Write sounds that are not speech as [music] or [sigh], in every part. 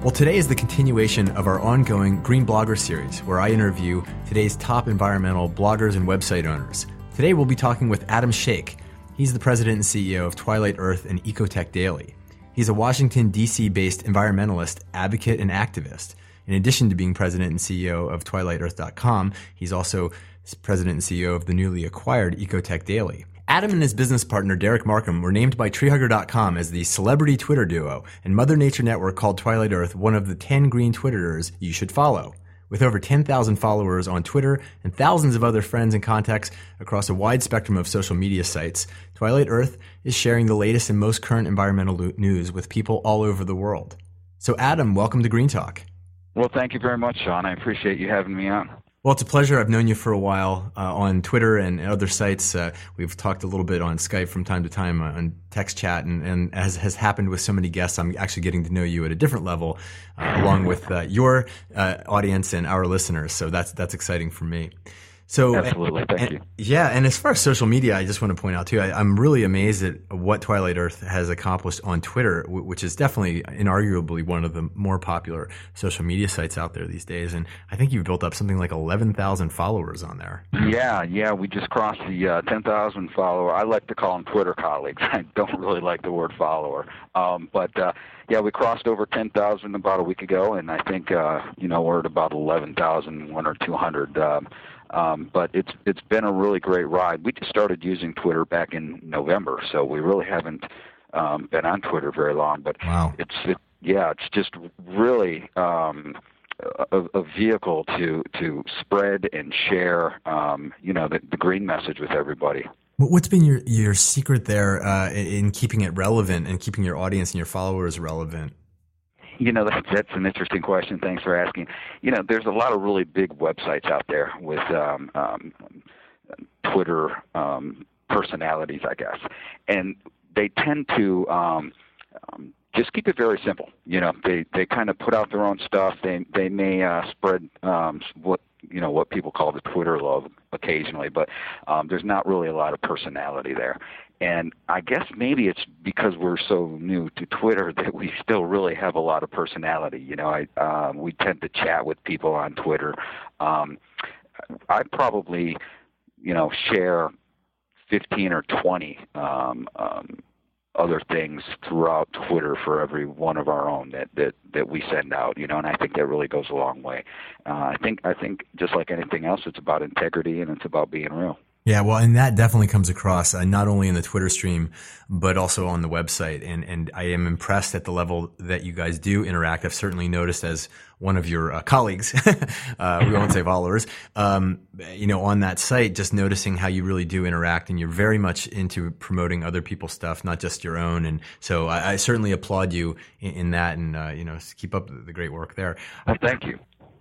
Well, today is the continuation of our ongoing Green Blogger series, where I interview today's top environmental bloggers and website owners. Today we'll be talking with Adam Shake. He's the president and CEO of Twilight Earth and Ecotech Daily. He's a Washington, D.C. based environmentalist, advocate, and activist. In addition to being president and CEO of TwilightEarth.com, he's also president and CEO of the newly acquired Ecotech Daily. Adam and his business partner Derek Markham were named by treehugger.com as the celebrity Twitter duo, and Mother Nature Network called Twilight Earth one of the 10 green Twitterers you should follow. With over 10,000 followers on Twitter and thousands of other friends and contacts across a wide spectrum of social media sites, Twilight Earth is sharing the latest and most current environmental news with people all over the world. So, Adam, welcome to Green Talk. Well, thank you very much, Sean. I appreciate you having me on. Well, it's a pleasure. I've known you for a while uh, on Twitter and other sites. Uh, we've talked a little bit on Skype from time to time uh, on text chat, and, and, as has happened with so many guests, I'm actually getting to know you at a different level, uh, along with uh, your uh, audience and our listeners. So that's that's exciting for me. So absolutely, thank and, you. Yeah, and as far as social media, I just want to point out too, I, am really amazed at what Twilight Earth has accomplished on Twitter, which is definitely, inarguably, one of the more popular social media sites out there these days. And I think you've built up something like 11,000 followers on there. Yeah, yeah, we just crossed the uh, 10,000 follower. I like to call them Twitter colleagues. [laughs] I don't really like the word follower, um, but. Uh, yeah, we crossed over 10,000 about a week ago, and I think uh, you know we're at about 11,000, one or 200 um, um, but it's it's been a really great ride. We just started using Twitter back in November, so we really haven't um, been on Twitter very long. But wow. it's it, yeah, it's just really um, a, a vehicle to to spread and share um, you know the, the green message with everybody. What's been your your secret there uh, in keeping it relevant and keeping your audience and your followers relevant? You know, [laughs] that's, that's an interesting question. Thanks for asking. You know, there's a lot of really big websites out there with um, um, Twitter um, personalities, I guess, and they tend to um, um, just keep it very simple. You know, they they kind of put out their own stuff. They they may uh, spread um, what you know what people call the Twitter love occasionally, but um, there's not really a lot of personality there. And I guess maybe it's because we're so new to Twitter [laughs] that we still really have a lot of personality. You know, I um, we tend to chat with people on Twitter. Um, I probably, you know, share 15 or 20 um, um, other things throughout Twitter for every one of our own that that that we send out. You know, and I think that really goes a long way. Uh, I think I think just like anything else, it's about integrity and it's about being real. Yeah, well, and that definitely comes across uh, not only in the Twitter stream, but also on the website. And and I am impressed at the level that you guys do interact. I've certainly noticed as one of your uh, colleagues, [laughs] uh, we won't say followers, um, you know, on that site, just noticing how you really do interact, and you're very much into promoting other people's stuff, not just your own. And so I, I certainly applaud you in, in that, and uh, you know, keep up the great work there. Well, thank you.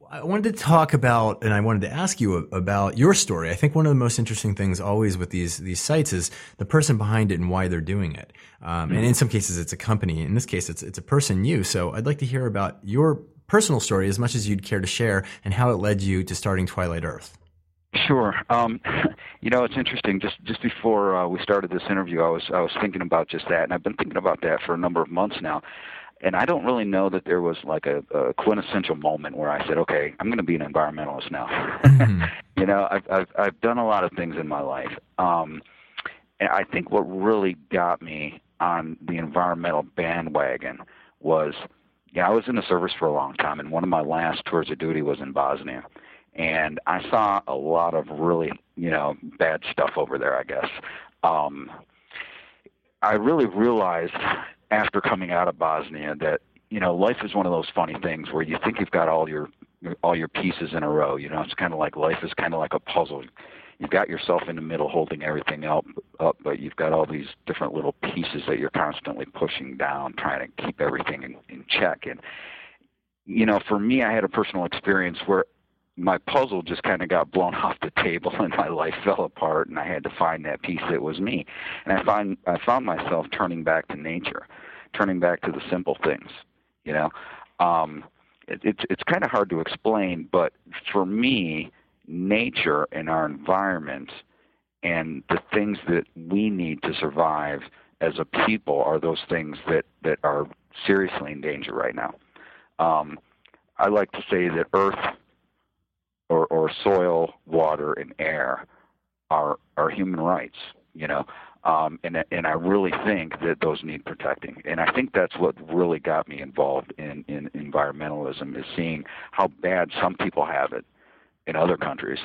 I wanted to talk about, and I wanted to ask you about your story. I think one of the most interesting things always with these these sites is the person behind it and why they're doing it. Um, and in some cases, it's a company. In this case, it's it's a person, you. So I'd like to hear about your personal story as much as you'd care to share, and how it led you to starting Twilight Earth. Sure. Um, [laughs] you know, it's interesting. Just just before uh, we started this interview, I was I was thinking about just that, and I've been thinking about that for a number of months now and I don't really know that there was like a, a quintessential moment where I said, okay, I'm going to be an environmentalist now. Mm-hmm. [laughs] you know, I've, I've I've done a lot of things in my life, um, and I think what really got me on the environmental bandwagon was, yeah, I was in the service for a long time, and one of my last tours of duty was in Bosnia, and I saw a lot of really, you know, bad stuff over there, I guess. um, I really realized after coming out of Bosnia that you know life is one of those funny things where you think you've got all your all your pieces in a row. You know, it's kind of like life is kind of like a puzzle. You've got yourself in the middle holding everything up, up, but you've got all these different little pieces that you're constantly pushing down, trying to keep everything in, in check. And you know, for me, I had a personal experience where my puzzle just kind of got blown [laughs] off the table and my life fell apart and I had to find that piece that was me. And I find I found myself turning back to nature, turning back to the simple things, you know. Um it, it's it's kind of hard to explain, but for me, nature and our environment and the things that we need to survive as a people are those things that that are seriously in danger right now. Um, I like to say that Earth or, or soil, water, and air are are human rights. You know, um, and and I really think that those need protecting. And I think that's what really got me involved in in environmentalism is seeing how bad some people have it in other countries,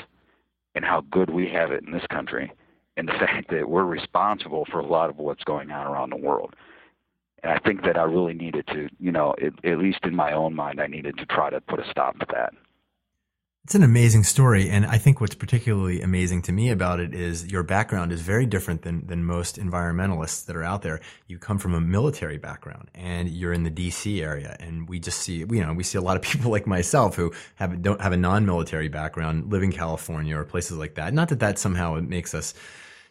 and how good we have it in this country, and the [laughs] fact that we're responsible for a lot of what's going on around the world. And I think that I really needed to, you know, it, at least in my own mind, I needed to try to put a stop to that. It's an amazing story, and I think what's particularly amazing to me about it is your background is very different than than most environmentalists that are out there. You come from a military background, and you're in the D.C. area, and we just see you know we see a lot of [laughs] people like myself who have don't have a non-military background, live in California or places like that. Not that that somehow it makes us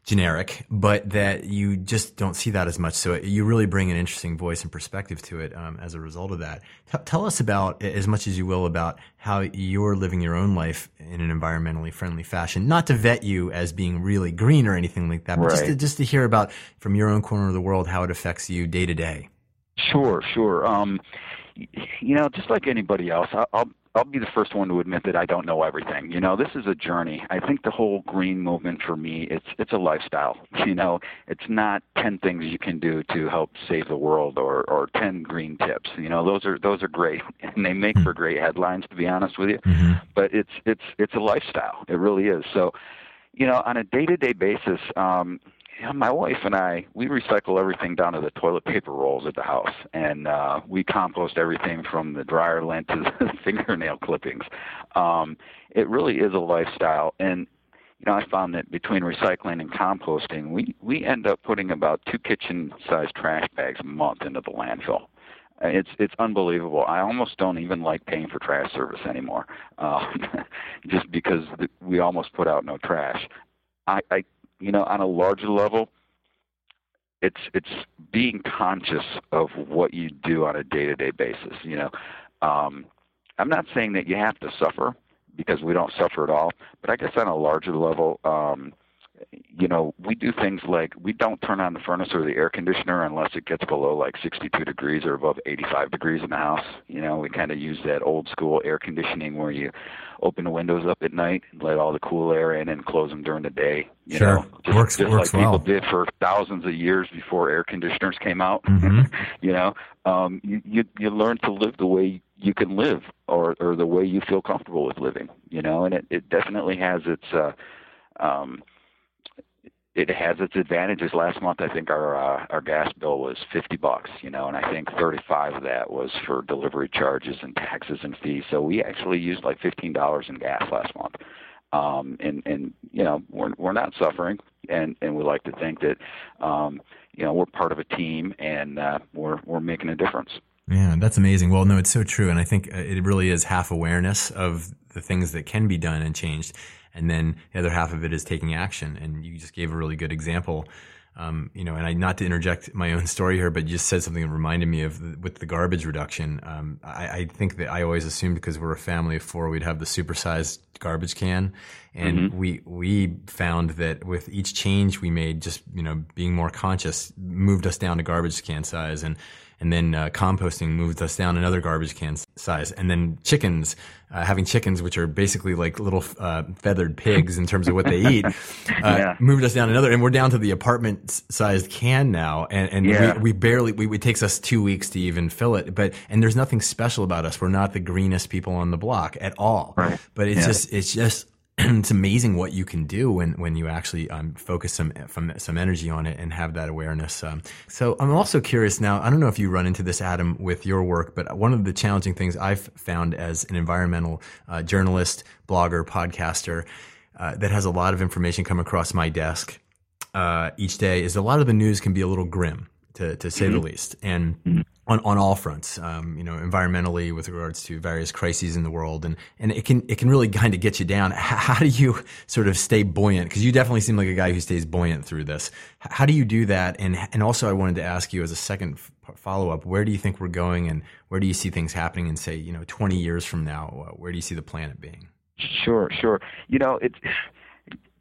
generic, but that you just don't see that as much. So you really bring an interesting voice and perspective to it um, as a result of that. T- tell us about, as much as you will, about how you're living your own life in an environmentally friendly fashion. Not to vet you as being really green or anything like that, but right. just, to, just to hear about from your own corner of the world how it affects you day to day. Sure, sure. Um, you know, just like anybody else, I'll, I'll be the first one to admit that I don't know everything. You know, this is a journey. I think the whole green movement for me, it's it's a lifestyle. [laughs] You know, it's not ten things you can do to help save the world or or ten green tips. You know, those are those are great [laughs] and they make for great headlines to be honest with you. Mm-hmm. But it's it's it's a lifestyle. It really is. So, you know, on a day-to-day basis, um yeah, my wife and I we recycle everything down to the toilet paper rolls at the house, and uh, we compost everything from the dryer lint to [laughs] the fingernail clippings. Um, it really is a lifestyle, and you know I found that between recycling and composting, we we end up putting about two kitchen-sized trash bags a month into the landfill. It's it's unbelievable. I almost don't even like paying for trash service anymore, um, [laughs] just because we almost put out no trash. I, I you know, on a larger level, it's it's being conscious of what you do on a day-to-day basis. You know, um, I'm not saying that you have to suffer because we don't suffer at all, but I guess on a larger level, um, you know, we do things like we don't turn on the furnace or the air conditioner unless it gets below like 62 degrees or above 85 degrees in the house. You know, we kind of use that old school air conditioning where you open the windows up at night and let all the cool air in and close them during the day. You sure. know, just, works, just works like well. people did for thousands of years before air conditioners came out. Mm-hmm. [laughs] you know, um, you, you you learn to live the way you can live or or the way you feel comfortable with living. You know, and it it definitely has its uh um it has its advantages. Last month, I think our uh, our gas bill was fifty bucks, you know, and I think thirty five of that was for delivery charges and taxes and fees. So we actually used like fifteen dollars in gas last month, um, and and you know we're we're not suffering, and and we like to think that um, you know we're part of a team and uh, we're we're making a difference. Yeah, that's amazing. Well, no, it's so true, and I think uh, it really is half awareness of the things that can be done and changed and then the other half of it is taking action. And you just gave a really good example. Um, you know, and I not to interject my own story here, but you just said something that reminded me of the, with the garbage reduction. Um, I, I, think that I always assumed because we're a family of four, we'd have the supersized garbage can, and mm-hmm. we we found that with each change we made, just you know, being more conscious moved us down to garbage can size, and and then uh, composting moved us down another garbage can size, and then chickens, uh, having chickens, which are basically like little uh, feathered pigs in terms of what they [laughs] eat, uh, yeah. moved us down another, and we're down to the apartment-sized can now, and, and yeah. we, we, barely, we, it takes us two weeks to even fill it, but and there's nothing special about us. We're not the greenest people on the block at all, right. but it's yeah. just it's just [clears throat] it's amazing what you can do when, when you actually um, focus some some energy on it and have that awareness. Um, so I'm also curious now. I don't know if you run into this, Adam, with your work, but one of the challenging things I've found as an environmental uh, journalist, blogger, podcaster uh, that has a lot of information come across my desk uh, each day is a lot of the news can be a little grim, to to say mm-hmm. the least, and. Mm-hmm on, on all fronts, um, you know, environmentally with regards to various crises in the world, and, and it can it can really kind of get you down. How, how do you sort of stay buoyant? Because you definitely seem like a guy who stays buoyant through this. How do you do that? And and also, I wanted to ask you as a second follow up, where do you think we're going, and where do you see things happening in say, you know, 20 years from now? Where do you see the planet being? Sure, sure. You know, it's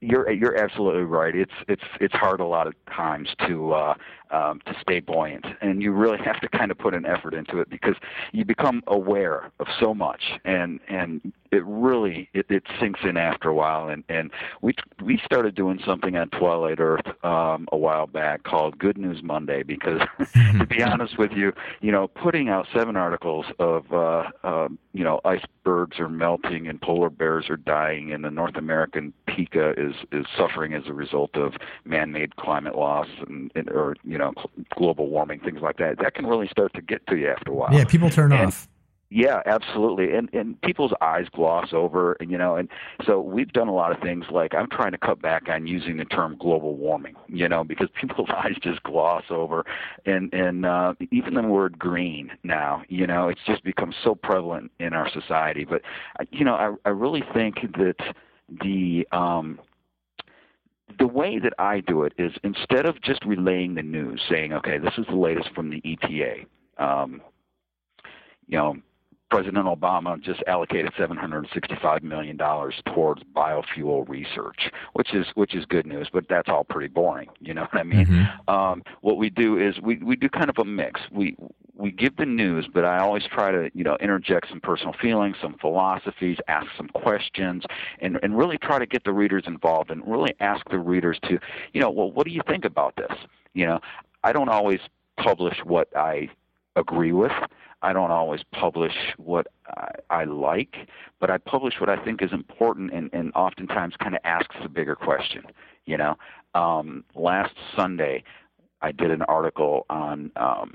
you're you're absolutely right. It's it's it's hard a lot of times to uh, um, to stay buoyant, and you really have to kind of put an effort into it because you become aware of so much, and and it really it, it sinks in after a while. And and we we started doing something on Twilight Earth um, a while back called Good News Monday because [laughs] to be [laughs] honest with you, you know, putting out seven articles of uh, uh, you know icebergs are melting and polar bears are dying and the North American pika is is suffering as a result of man-made climate loss and, and or you know global warming things like that that can really start to get to you after a while. Yeah people turn and, off. Yeah, absolutely. And and people's eyes gloss over, and you know, and so we've done a lot of things like I'm trying to cut back on using the term global warming, you know, because [laughs] people's eyes just gloss over. And and uh even the word green now, you know, it's just become so prevalent in our society, but you know, I I really think that the um the way that I do it is instead of just relaying the news, saying, okay, this is the latest from the EPA, um, you know, President Obama just allocated 765 million dollars towards biofuel research, which is which is good news, but that's all pretty boring. You know what I mean? Mm-hmm. Um, what we do is we we do kind of a mix. We we give the news, but I always try to you know interject some personal feelings, some philosophies, ask some questions, and and really try to get the readers involved and really ask the readers to you know well what do you think about this? You know I don't always publish what I agree with. I don't always publish what I, I like, but I publish what I think is important and, and oftentimes kind of asks a bigger question. You know, um, last Sunday I did an article on um,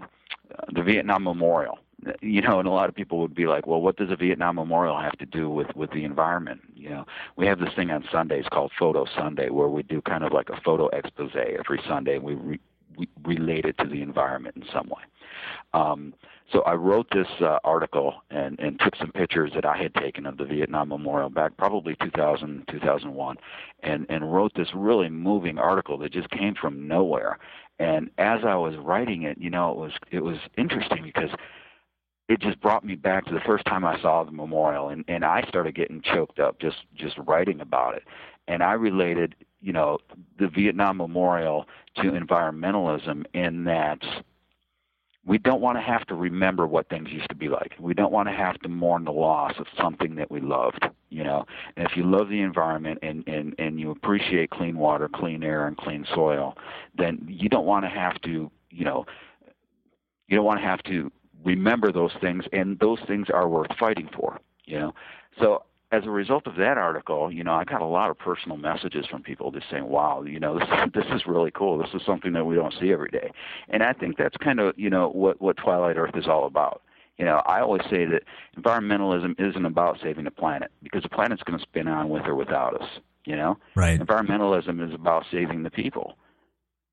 the Vietnam Memorial. You know, and a lot of people would be like, "Well, what does a Vietnam Memorial have to do with with the environment?" You know, we have this thing on Sundays called Photo Sunday, where we do kind of like a photo expose every Sunday, and we re- we relate to the environment in some way. Um, so I wrote this uh, article and, and took some pictures that I had taken of the Vietnam Memorial back probably 2000, 2001, and, and wrote this really moving article that just came from nowhere. And as I was writing it, you know, it was it was interesting because it just brought me back to the first time I saw the memorial, and and I started getting choked up just just writing about it, and I related, you know, the Vietnam Memorial to environmentalism in that we don't want to have to remember what things used to be like. We don't want to have to mourn the loss of something that we loved, you know. And if you love the environment and, and, and you appreciate clean water, clean air, and clean soil, then you don't want to have to, you know, you don't want to have to remember those things, and those things are worth fighting for, you know. So as a result of that article, you know, I got a lot of personal messages from people just saying, "Wow, you know, [laughs] this this is really cool. This is something that we don't see every day." And I think that's kind of, you know, what what Twilight Earth is all about. You know, I always say that environmentalism isn't about saving the planet because the planet's going to spin on with or without us. You know, right? Environmentalism is about saving the people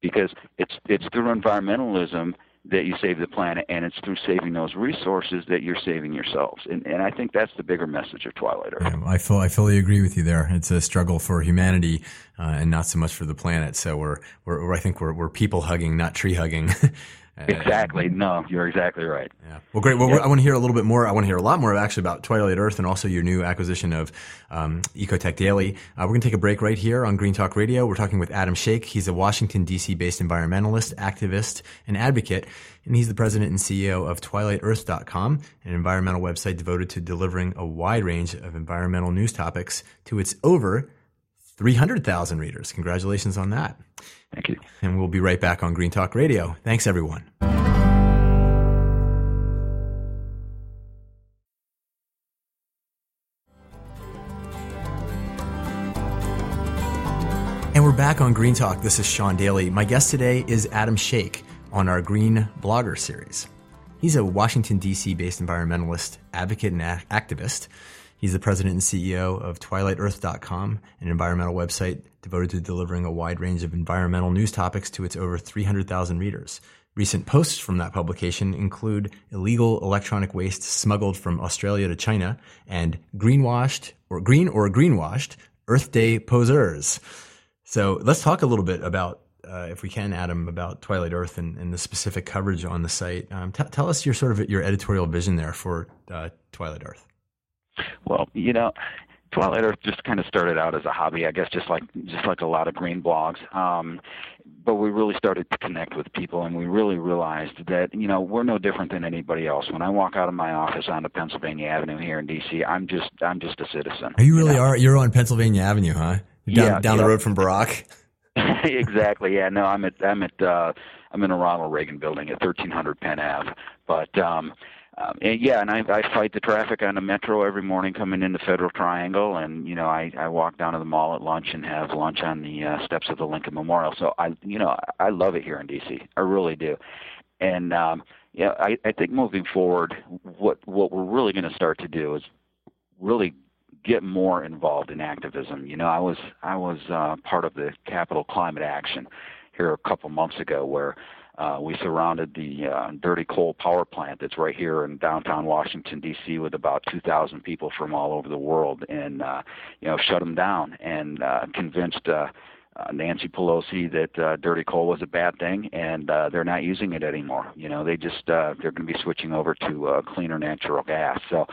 because it's it's through environmentalism that you save the planet, and it's through saving those resources that you're saving yourselves. And, and I think that's the bigger message of Twilight Earth. Yeah, I, I fully agree with you there. It's a struggle for humanity uh, and not so much for the planet. So we're, we're, we're I think we're, we're people hugging, not tree hugging. [laughs] Exactly. No, you're exactly right. Yeah. Well, great. Well, I want to hear a little bit more. I want to hear a lot more actually about Twilight Earth and also your new acquisition of um, Ecotech Daily. Uh, we're going to take a break right here on Green Talk Radio. We're talking with Adam Shake. He's a Washington, D.C. based environmentalist, activist, and advocate. And he's the president and CEO of TwilightEarth.com, an environmental website devoted to delivering a wide range of environmental news topics to its over 300,000 readers. Congratulations on that. Thank you. And we'll be right back on Green Talk Radio. Thanks, everyone. And we're back on Green Talk. This is Sean Daily. My guest today is Adam Shake on our Green Blogger series. He's a Washington, D.C. based environmentalist, advocate, and a- activist. He's the president and CEO of TwilightEarth.com, an environmental website devoted to delivering a wide range of environmental news topics to its over 300,000 readers. Recent posts from that publication include illegal electronic waste smuggled from Australia to China and greenwashed or green or greenwashed Earth Day posers. So let's talk a little bit about, uh, if we can, Adam, about Twilight Earth and, and the specific coverage on the site. Um, t- tell us your sort of your editorial vision there for uh, Twilight Earth. Well, you know, Twilight Earth just kind of started out as a hobby, I guess, just like just like a lot of green blogs. Um, but we really started to connect with people, and we really realized that you know we're no different than anybody else. When I walk out of my office onto Pennsylvania Avenue here in D.C., I'm just I'm just a citizen. Oh, you really you know? are. You're on Pennsylvania Avenue, huh? Down, yeah, down the road from Barack. [laughs] [laughs] exactly. Yeah. No, I'm at I'm at uh, I'm in a Ronald Reagan building at 1300 Penn Ave. But um, um, and yeah, and I, I fight the traffic on the metro every morning coming into Federal Triangle, and you know I I walk down to the mall at lunch and have lunch on the uh, steps of the Lincoln Memorial. So I you know I love it here in DC. I really do, and um, yeah, I I think moving forward, what what we're really going to start to do is really get more involved in activism. You know, I was I was uh, part of the Capitol Climate Action here a couple months ago, where uh, we surrounded the uh, dirty coal power plant that's right here in downtown Washington D.C. with about 2,000 people from all over the world, and uh, you know, shut them down and uh, convinced. Uh, uh, Nancy Pelosi that uh, dirty coal was a bad thing, and uh, they're not using it anymore. You know, they just uh, they're going to be switching over to uh, cleaner natural gas. So,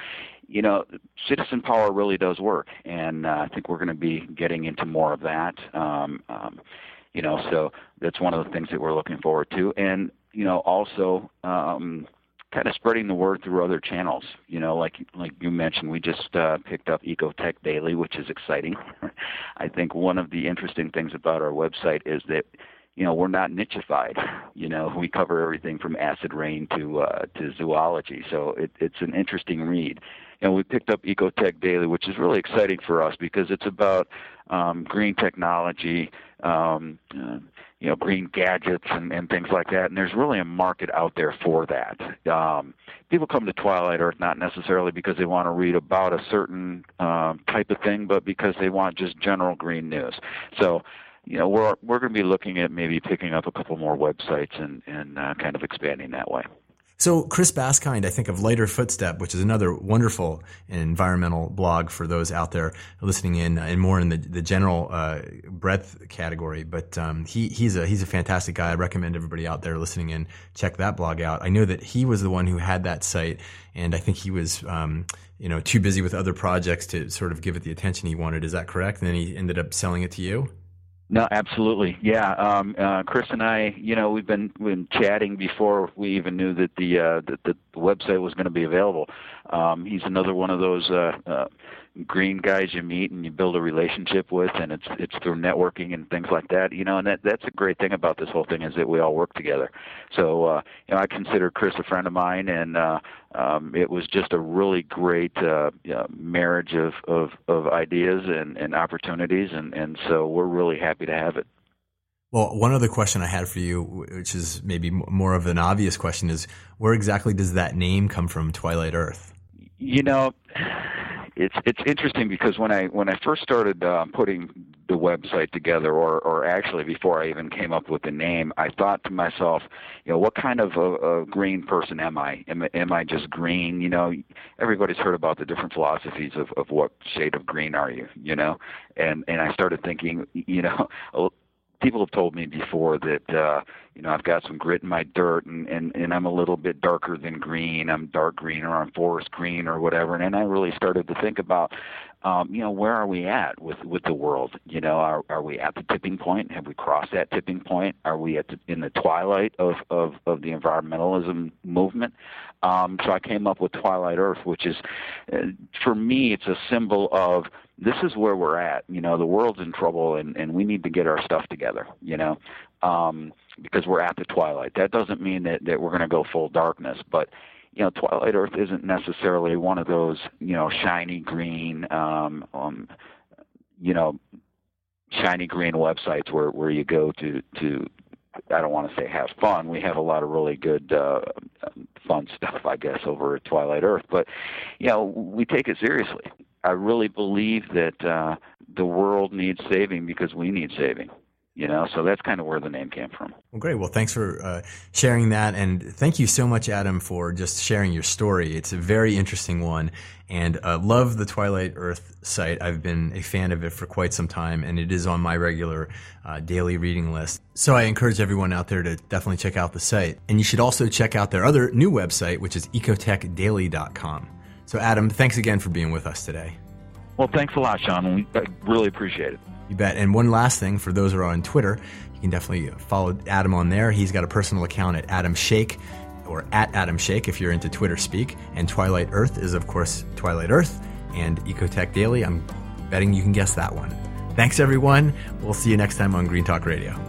you know, citizen power really does work, and uh, I think we're going to be getting into more of that. Um, um, you know, so that's one of the things that we're looking forward to, and you know, also. Um, kind of spreading the word through other channels. You know, like like you mentioned, we just uh, picked up Ecotech Daily, which is exciting. [laughs] I think one of the interesting things about our website is that you know we're not nichified. You know, we cover everything from acid rain to uh, to zoology, so it, it's an interesting read. And we picked up Ecotech Daily, which is really exciting for us because it's about um, green technology. Um, uh, you know, green gadgets and, and things like that. And there's really a market out there for that. Um, people come to Twilight Earth not necessarily because they want to read about a certain um, type of thing, but because they want just general green news. So, you know, we're we're going to be looking at maybe picking up a couple more websites and and uh, kind of expanding that way. So Chris Baskind, I think of Lighter Footstep, which is another wonderful environmental blog for those out there listening in uh, and more in the, the general uh, breadth category. But um, he he's a he's a fantastic guy. I recommend everybody out there listening in check that blog out. I know that he was the one who had that site, and I think he was. Um, you know, too busy with other projects to sort of give it the attention he wanted. Is that correct? And then he ended up selling it to you. No, absolutely, yeah. Um, uh, Chris and I, you know, we've been been chatting before we even knew that the uh, that the website was going to be available. Um, he's another one of those uh, uh, green guys you meet and you build a relationship with, and it's it's through networking and things like that. You know, and that that's a great thing about this whole thing is that we all work together. So uh, you know, I consider Chris a friend of mine, and uh, um, it was just a really great uh, uh, marriage of, of of ideas and and opportunities, and and so we're really happy to have it. Well, one other question I had for you, which is maybe more of an obvious question, is where exactly does that name come from, Twilight Earth? You know, it's it's interesting because when I when I first started uh, putting the website together, or or actually before I even came up with the name, I thought to myself, you know, what kind of a, a green person am I? Am am I just green? You know, everybody's heard about the different philosophies of of what shade of green are you? You know, and and I started thinking, you know, [laughs] people have told me before that uh you know I've got some grit in my dirt and and and I'm a little bit darker than green. I'm dark green or I'm forest green or whatever. And then I really started to think about um you know where are we at with with the world? You know are are we at the tipping point? Have we crossed that tipping point? Are we at the, in the twilight of of of the environmentalism movement um so I came up with Twilight Earth which is uh, for me it's a symbol of this is where we're at. You know, the world's in trouble, and and we need to get our stuff together. You know, um, because we're at the twilight. That doesn't mean that that we're going to go full darkness, but you know, Twilight Earth isn't necessarily one of those you know shiny green, um, um, you know, shiny green websites where where you go to to I don't want to say have fun. We have a lot of really good uh, fun stuff, I guess, over at Twilight Earth. But you know, we take it seriously. I really believe that uh, the world needs saving because we need saving you know so that's kind of where the name came from. Well great. Well thanks for uh, sharing that and thank you so much adam for just sharing your story. It's a very interesting one and uh, love the twilight earth site. I've been a fan of it for quite some time and it is on my regular uh, daily reading list. So i encourage everyone out there to definitely check out the site. And you should also check out their other new website which is ecotechdaily.com so adam thanks again for being with us today. Well thanks a lot sean we really appreciate it you bet. And one last thing for those who are on Twitter, you can definitely follow Adam on there. He's got a personal account at Adam Shake or at Adam Shake if you're into Twitter speak. And Twilight Earth is, of course, Twilight Earth and Ecotech Daily. I'm betting you can guess that one. Thanks, everyone. We'll see you next time on Green Talk Radio.